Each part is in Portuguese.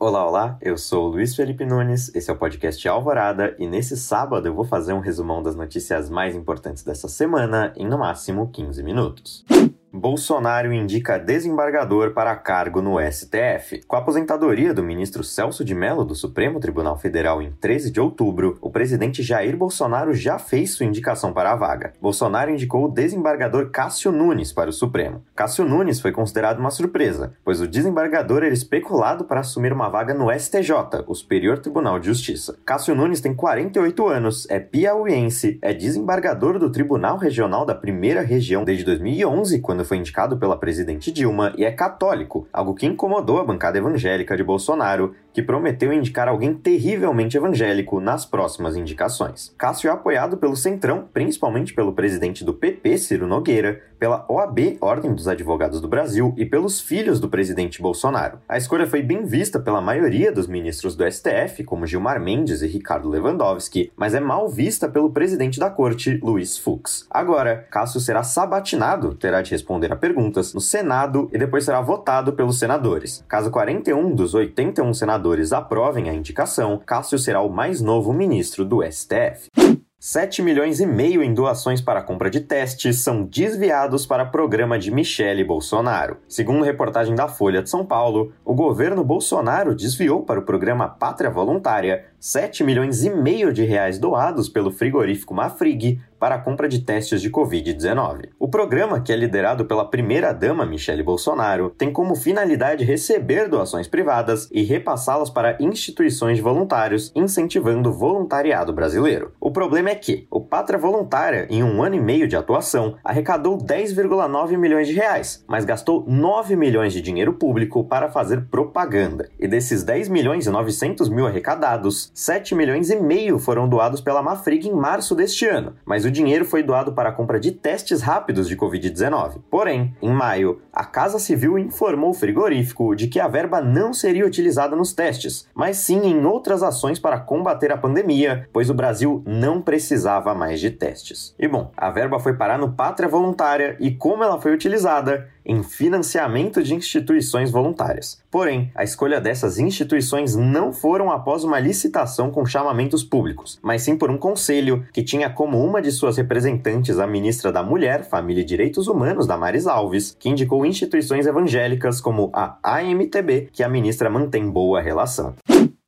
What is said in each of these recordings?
Olá, olá, eu sou o Luiz Felipe Nunes, esse é o podcast Alvorada e nesse sábado eu vou fazer um resumão das notícias mais importantes dessa semana em no máximo 15 minutos. Bolsonaro indica desembargador para cargo no STF. Com a aposentadoria do ministro Celso de Mello do Supremo Tribunal Federal em 13 de outubro, o presidente Jair Bolsonaro já fez sua indicação para a vaga. Bolsonaro indicou o desembargador Cássio Nunes para o Supremo. Cássio Nunes foi considerado uma surpresa, pois o desembargador era especulado para assumir uma vaga no STJ, o Superior Tribunal de Justiça. Cássio Nunes tem 48 anos, é piauiense, é desembargador do Tribunal Regional da Primeira Região desde 2011, quando foi indicado pela presidente Dilma e é católico, algo que incomodou a bancada evangélica de Bolsonaro, que prometeu indicar alguém terrivelmente evangélico nas próximas indicações. Cássio é apoiado pelo Centrão, principalmente pelo presidente do PP, Ciro Nogueira, pela OAB, Ordem dos Advogados do Brasil, e pelos filhos do presidente Bolsonaro. A escolha foi bem vista pela maioria dos ministros do STF, como Gilmar Mendes e Ricardo Lewandowski, mas é mal vista pelo presidente da corte, Luiz Fux. Agora, Cássio será sabatinado, terá de responder responder a perguntas no Senado e depois será votado pelos senadores. Caso 41 dos 81 senadores aprovem a indicação, Cássio será o mais novo ministro do STF. 7 milhões e meio em doações para compra de testes são desviados para programa de Michele Bolsonaro. Segundo reportagem da Folha de São Paulo, o governo Bolsonaro desviou para o programa Pátria Voluntária 7 milhões e meio de reais doados pelo frigorífico Mafrig para a compra de testes de Covid-19. O programa, que é liderado pela primeira-dama Michele Bolsonaro, tem como finalidade receber doações privadas e repassá-las para instituições de voluntários, incentivando o voluntariado brasileiro. O problema é que o Pátria Voluntária, em um ano e meio de atuação, arrecadou 10,9 milhões de reais, mas gastou 9 milhões de dinheiro público para fazer propaganda. E desses 10 milhões e 900 mil arrecadados, 7 milhões e meio foram doados pela Mafrig em março deste ano, mas o dinheiro foi doado para a compra de testes rápidos de Covid-19. Porém, em maio, a Casa Civil informou o frigorífico de que a verba não seria utilizada nos testes, mas sim em outras ações para combater a pandemia, pois o Brasil não precisava mais de testes. E bom, a verba foi parar no Pátria Voluntária e como ela foi utilizada, em financiamento de instituições voluntárias. Porém, a escolha dessas instituições não foram após uma licitação com chamamentos públicos, mas sim por um conselho que tinha como uma de suas representantes a ministra da Mulher, Família e Direitos Humanos, Damares Alves, que indicou instituições evangélicas como a AMTB, que a ministra mantém boa relação.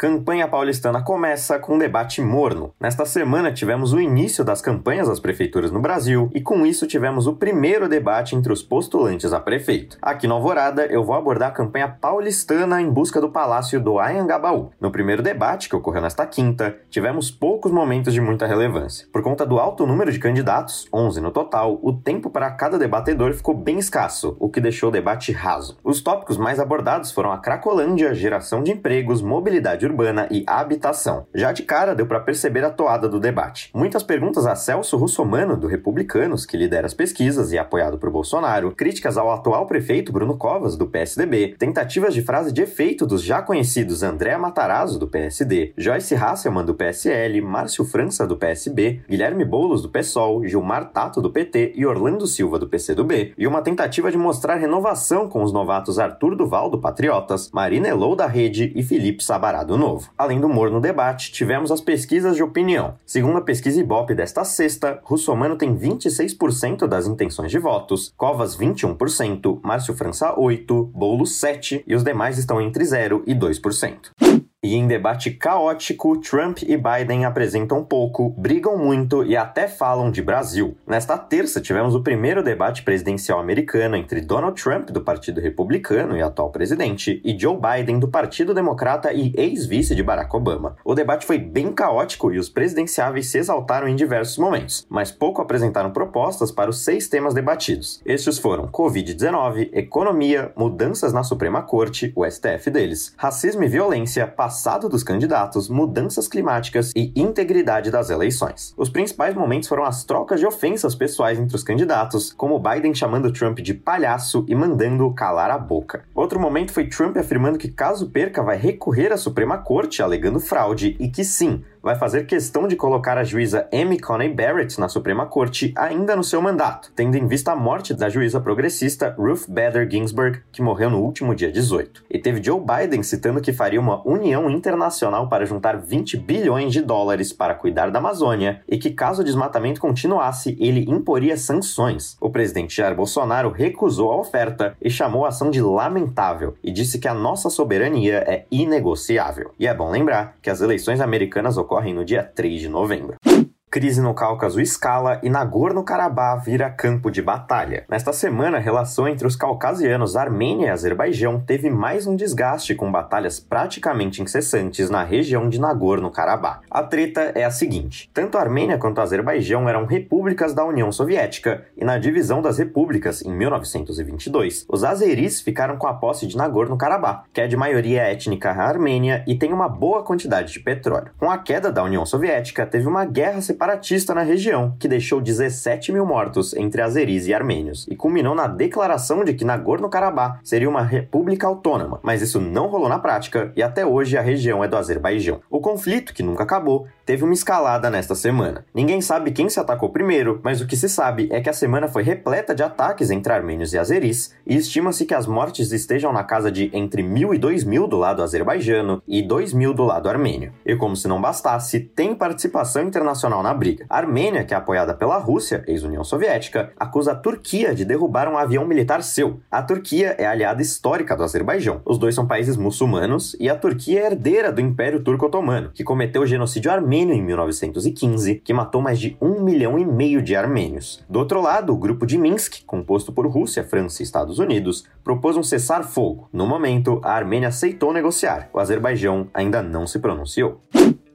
Campanha paulistana começa com um debate morno. Nesta semana tivemos o início das campanhas das prefeituras no Brasil e com isso tivemos o primeiro debate entre os postulantes a prefeito. Aqui no Alvorada eu vou abordar a campanha paulistana em busca do Palácio do Anhangabaú. No primeiro debate, que ocorreu nesta quinta, tivemos poucos momentos de muita relevância. Por conta do alto número de candidatos, 11 no total, o tempo para cada debatedor ficou bem escasso, o que deixou o debate raso. Os tópicos mais abordados foram a Cracolândia, geração de empregos, mobilidade urbana e habitação. Já de cara deu para perceber a toada do debate. Muitas perguntas a Celso Russomano, do Republicanos, que lidera as pesquisas e é apoiado por Bolsonaro, críticas ao atual prefeito Bruno Covas, do PSDB, tentativas de frase de efeito dos já conhecidos André Matarazzo, do PSD, Joyce Hasselmann, do PSL, Márcio França, do PSB, Guilherme Boulos, do PSOL, Gilmar Tato, do PT e Orlando Silva, do PCdoB, e uma tentativa de mostrar renovação com os novatos Arthur Duval, do Patriotas, Marina Elou, da Rede e Felipe Sabará, do novo. Além do humor no debate, tivemos as pesquisas de opinião. Segundo a pesquisa Ibope desta sexta, Russomano tem 26% das intenções de votos, Covas 21%, Márcio França 8%, Boulos 7% e os demais estão entre 0% e 2%. E em debate caótico, Trump e Biden apresentam pouco, brigam muito e até falam de Brasil. Nesta terça, tivemos o primeiro debate presidencial americano entre Donald Trump, do Partido Republicano e atual presidente, e Joe Biden, do Partido Democrata e ex-vice de Barack Obama. O debate foi bem caótico e os presidenciáveis se exaltaram em diversos momentos, mas pouco apresentaram propostas para os seis temas debatidos. Estes foram Covid-19, economia, mudanças na Suprema Corte, o STF deles, racismo e violência, passado dos candidatos, mudanças climáticas e integridade das eleições. Os principais momentos foram as trocas de ofensas pessoais entre os candidatos, como Biden chamando Trump de palhaço e mandando-o calar a boca. Outro momento foi Trump afirmando que caso perca vai recorrer à Suprema Corte alegando fraude e que sim, vai fazer questão de colocar a juíza Amy Coney Barrett na Suprema Corte ainda no seu mandato, tendo em vista a morte da juíza progressista Ruth Bader Ginsburg, que morreu no último dia 18. E teve Joe Biden citando que faria uma união internacional para juntar 20 bilhões de dólares para cuidar da Amazônia e que, caso o desmatamento continuasse, ele imporia sanções. O presidente Jair Bolsonaro recusou a oferta e chamou a ação de lamentável e disse que a nossa soberania é inegociável. E é bom lembrar que as eleições americanas ocorrem no dia 3 de novembro. Crise no Cáucaso escala e Nagorno-Karabakh vira campo de batalha. Nesta semana, a relação entre os caucasianos Armênia e Azerbaijão teve mais um desgaste com batalhas praticamente incessantes na região de Nagorno-Karabakh. A treta é a seguinte: tanto a Armênia quanto Azerbaijão eram repúblicas da União Soviética, e na divisão das repúblicas, em 1922, os azeris ficaram com a posse de Nagorno-Karabakh, que é de maioria étnica armênia e tem uma boa quantidade de petróleo. Com a queda da União Soviética, teve uma guerra separatista na região, que deixou 17 mil mortos entre azeris e armênios, e culminou na declaração de que Nagorno-Karabakh seria uma república autônoma, mas isso não rolou na prática e até hoje a região é do Azerbaijão. O conflito, que nunca acabou, teve uma escalada nesta semana. Ninguém sabe quem se atacou primeiro, mas o que se sabe é que a semana foi repleta de ataques entre armênios e azeris, e estima-se que as mortes estejam na casa de entre mil e dois mil do lado azerbaijano e dois mil do lado armênio. E como se não bastasse, tem participação internacional na briga. A Armênia, que é apoiada pela Rússia, ex-União Soviética, acusa a Turquia de derrubar um avião militar seu. A Turquia é aliada histórica do Azerbaijão. Os dois são países muçulmanos e a Turquia é herdeira do Império Turco Otomano, que cometeu o genocídio armênio em 1915, que matou mais de um milhão e meio de armênios. Do outro lado, o grupo de Minsk, composto por Rússia, França e Estados Unidos, propôs um cessar-fogo. No momento, a Armênia aceitou negociar. O Azerbaijão ainda não se pronunciou.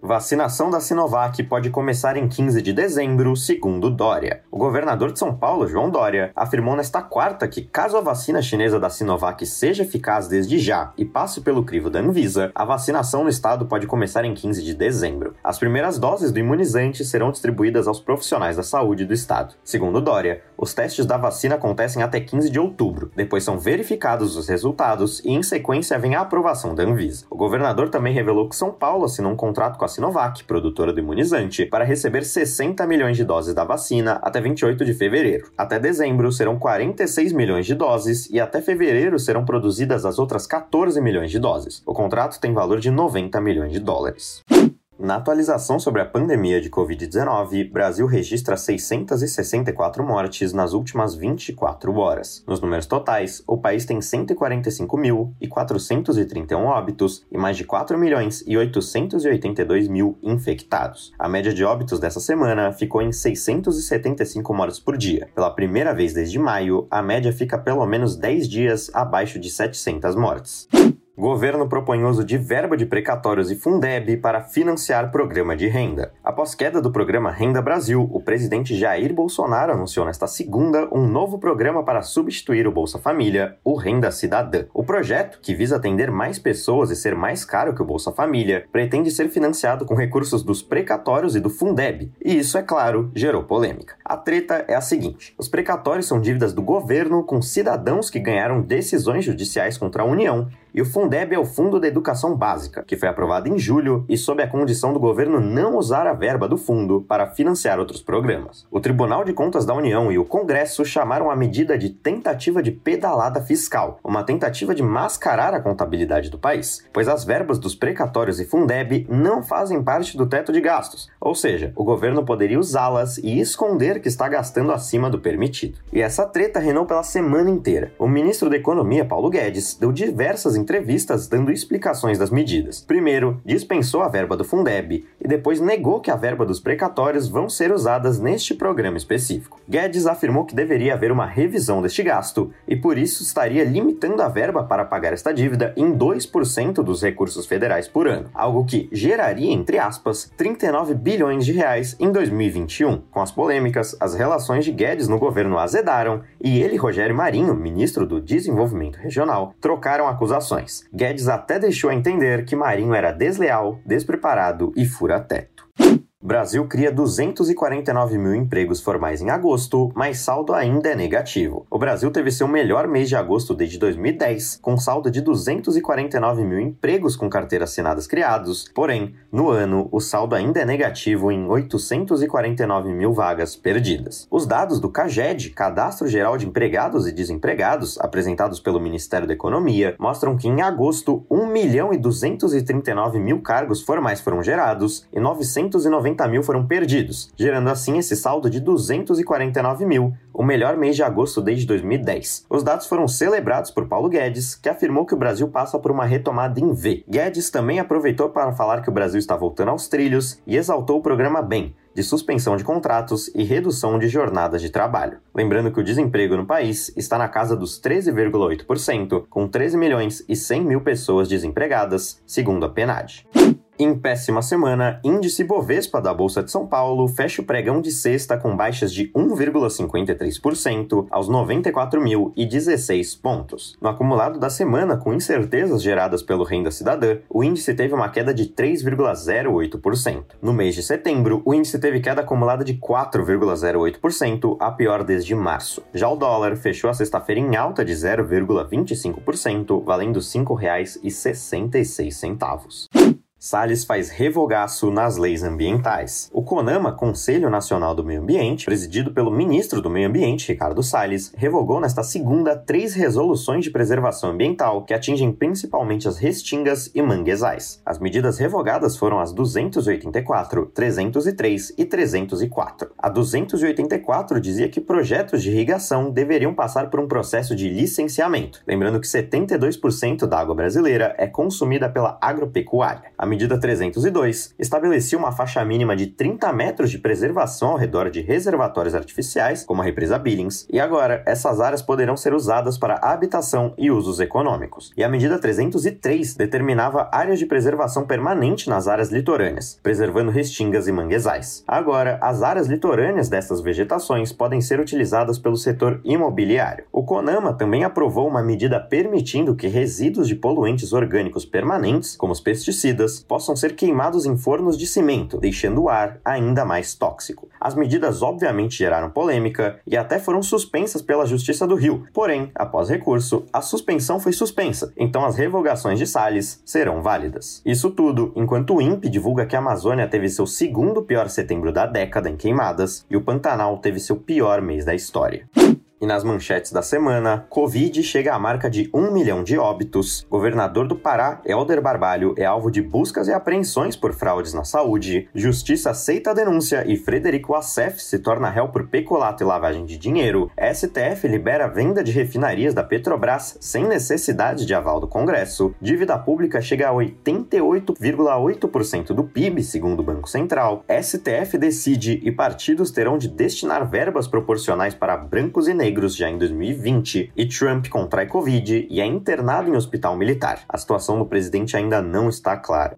Vacinação da Sinovac pode começar em 15 de dezembro, segundo Dória. O governador de São Paulo, João Dória, afirmou nesta quarta que, caso a vacina chinesa da Sinovac seja eficaz desde já e passe pelo crivo da Anvisa, a vacinação no estado pode começar em 15 de dezembro. As primeiras doses do imunizante serão distribuídas aos profissionais da saúde do estado. Segundo Dória, os testes da vacina acontecem até 15 de outubro. Depois são verificados os resultados e, em sequência, vem a aprovação da Anvisa. O governador também revelou que São Paulo assinou um contrato com a Sinovac, produtora do imunizante, para receber 60 milhões de doses da vacina até 28 de fevereiro. Até dezembro serão 46 milhões de doses e até fevereiro serão produzidas as outras 14 milhões de doses. O contrato tem valor de 90 milhões de dólares. Na atualização sobre a pandemia de Covid-19, Brasil registra 664 mortes nas últimas 24 horas. Nos números totais, o país tem 145.431 óbitos e mais de 4 milhões e 882 mil infectados. A média de óbitos dessa semana ficou em 675 mortes por dia. Pela primeira vez desde maio, a média fica pelo menos 10 dias abaixo de 700 mortes. Governo propõe uso de verba de precatórios e Fundeb para financiar programa de renda. Após queda do programa Renda Brasil, o presidente Jair Bolsonaro anunciou nesta segunda um novo programa para substituir o Bolsa Família, o Renda Cidadã. O projeto, que visa atender mais pessoas e ser mais caro que o Bolsa Família, pretende ser financiado com recursos dos precatórios e do Fundeb. E isso, é claro, gerou polêmica. A treta é a seguinte: os precatórios são dívidas do governo com cidadãos que ganharam decisões judiciais contra a União e o Fundeb é o Fundo da Educação Básica, que foi aprovado em julho e sob a condição do governo não usar a verba do fundo para financiar outros programas. O Tribunal de Contas da União e o Congresso chamaram a medida de tentativa de pedalada fiscal, uma tentativa de mascarar a contabilidade do país, pois as verbas dos precatórios e Fundeb não fazem parte do teto de gastos, ou seja, o governo poderia usá-las e esconder que está gastando acima do permitido. E essa treta reinou pela semana inteira. O ministro da Economia, Paulo Guedes, deu diversas entrevistas dando explicações das medidas. Primeiro, dispensou a verba do Fundeb e depois negou que a verba dos precatórios vão ser usadas neste programa específico. Guedes afirmou que deveria haver uma revisão deste gasto e por isso estaria limitando a verba para pagar esta dívida em 2% dos recursos federais por ano, algo que geraria, entre aspas, 39 bilhões de reais em 2021. Com as polêmicas, as relações de Guedes no governo azedaram e ele, Rogério Marinho, ministro do Desenvolvimento Regional, trocaram acusações Guedes até deixou a entender que Marinho era desleal, despreparado e fura-teto. Brasil cria 249 mil empregos formais em agosto, mas saldo ainda é negativo. O Brasil teve seu melhor mês de agosto desde 2010, com saldo de 249 mil empregos com carteiras assinadas criados, porém, no ano, o saldo ainda é negativo em 849 mil vagas perdidas. Os dados do CAGED, Cadastro Geral de Empregados e Desempregados, apresentados pelo Ministério da Economia, mostram que em agosto, 1 milhão e 239 mil cargos formais foram gerados e 990 mil foram perdidos, gerando assim esse saldo de 249 mil, o melhor mês de agosto desde 2010. Os dados foram celebrados por Paulo Guedes, que afirmou que o Brasil passa por uma retomada em V. Guedes também aproveitou para falar que o Brasil está voltando aos trilhos e exaltou o programa BEM, de suspensão de contratos e redução de jornadas de trabalho. Lembrando que o desemprego no país está na casa dos 13,8%, com 13 milhões e 100 mil pessoas desempregadas, segundo a PNAD. Em péssima semana, índice Bovespa da Bolsa de São Paulo fecha o pregão de sexta com baixas de 1,53% aos 94.016 pontos. No acumulado da semana, com incertezas geradas pelo Renda Cidadã, o índice teve uma queda de 3,08%. No mês de setembro, o índice teve queda acumulada de 4,08%, a pior desde março. Já o dólar fechou a sexta-feira em alta de 0,25%, valendo R$ 5,66. Salles faz revogaço nas leis ambientais. CONAMA, Conselho Nacional do Meio Ambiente, presidido pelo ministro do Meio Ambiente, Ricardo Salles, revogou nesta segunda três resoluções de preservação ambiental que atingem principalmente as restingas e manguezais. As medidas revogadas foram as 284, 303 e 304. A 284 dizia que projetos de irrigação deveriam passar por um processo de licenciamento, lembrando que 72% da água brasileira é consumida pela agropecuária. A medida 302 estabelecia uma faixa mínima de 30 metros de preservação ao redor de reservatórios artificiais, como a represa Billings, e agora essas áreas poderão ser usadas para habitação e usos econômicos. E a medida 303 determinava áreas de preservação permanente nas áreas litorâneas, preservando restingas e manguezais. Agora, as áreas litorâneas dessas vegetações podem ser utilizadas pelo setor imobiliário. O CONAMA também aprovou uma medida permitindo que resíduos de poluentes orgânicos permanentes, como os pesticidas, possam ser queimados em fornos de cimento, deixando o ar ainda mais tóxico. As medidas obviamente geraram polêmica e até foram suspensas pela Justiça do Rio. Porém, após recurso, a suspensão foi suspensa, então as revogações de Salles serão válidas. Isso tudo enquanto o INPE divulga que a Amazônia teve seu segundo pior setembro da década em queimadas e o Pantanal teve seu pior mês da história. E nas manchetes da semana, Covid chega à marca de 1 milhão de óbitos. Governador do Pará, Helder Barbalho, é alvo de buscas e apreensões por fraudes na saúde. Justiça aceita a denúncia e Frederico Assef se torna réu por peculato e lavagem de dinheiro. STF libera venda de refinarias da Petrobras sem necessidade de aval do Congresso. Dívida pública chega a 88,8% do PIB, segundo o Banco Central. STF decide e partidos terão de destinar verbas proporcionais para brancos e negros negros já em 2020 e Trump contrai Covid e é internado em hospital militar. A situação do presidente ainda não está clara.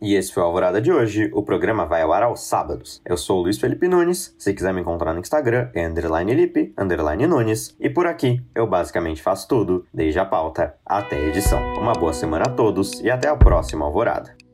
E esse foi o Alvorada de hoje. O programa vai ao ar aos sábados. Eu sou o Luiz Felipe Nunes. Se quiser me encontrar no Instagram, é underline Lipe, underline Nunes. E por aqui, eu basicamente faço tudo, desde a pauta até a edição. Uma boa semana a todos e até a próxima Alvorada.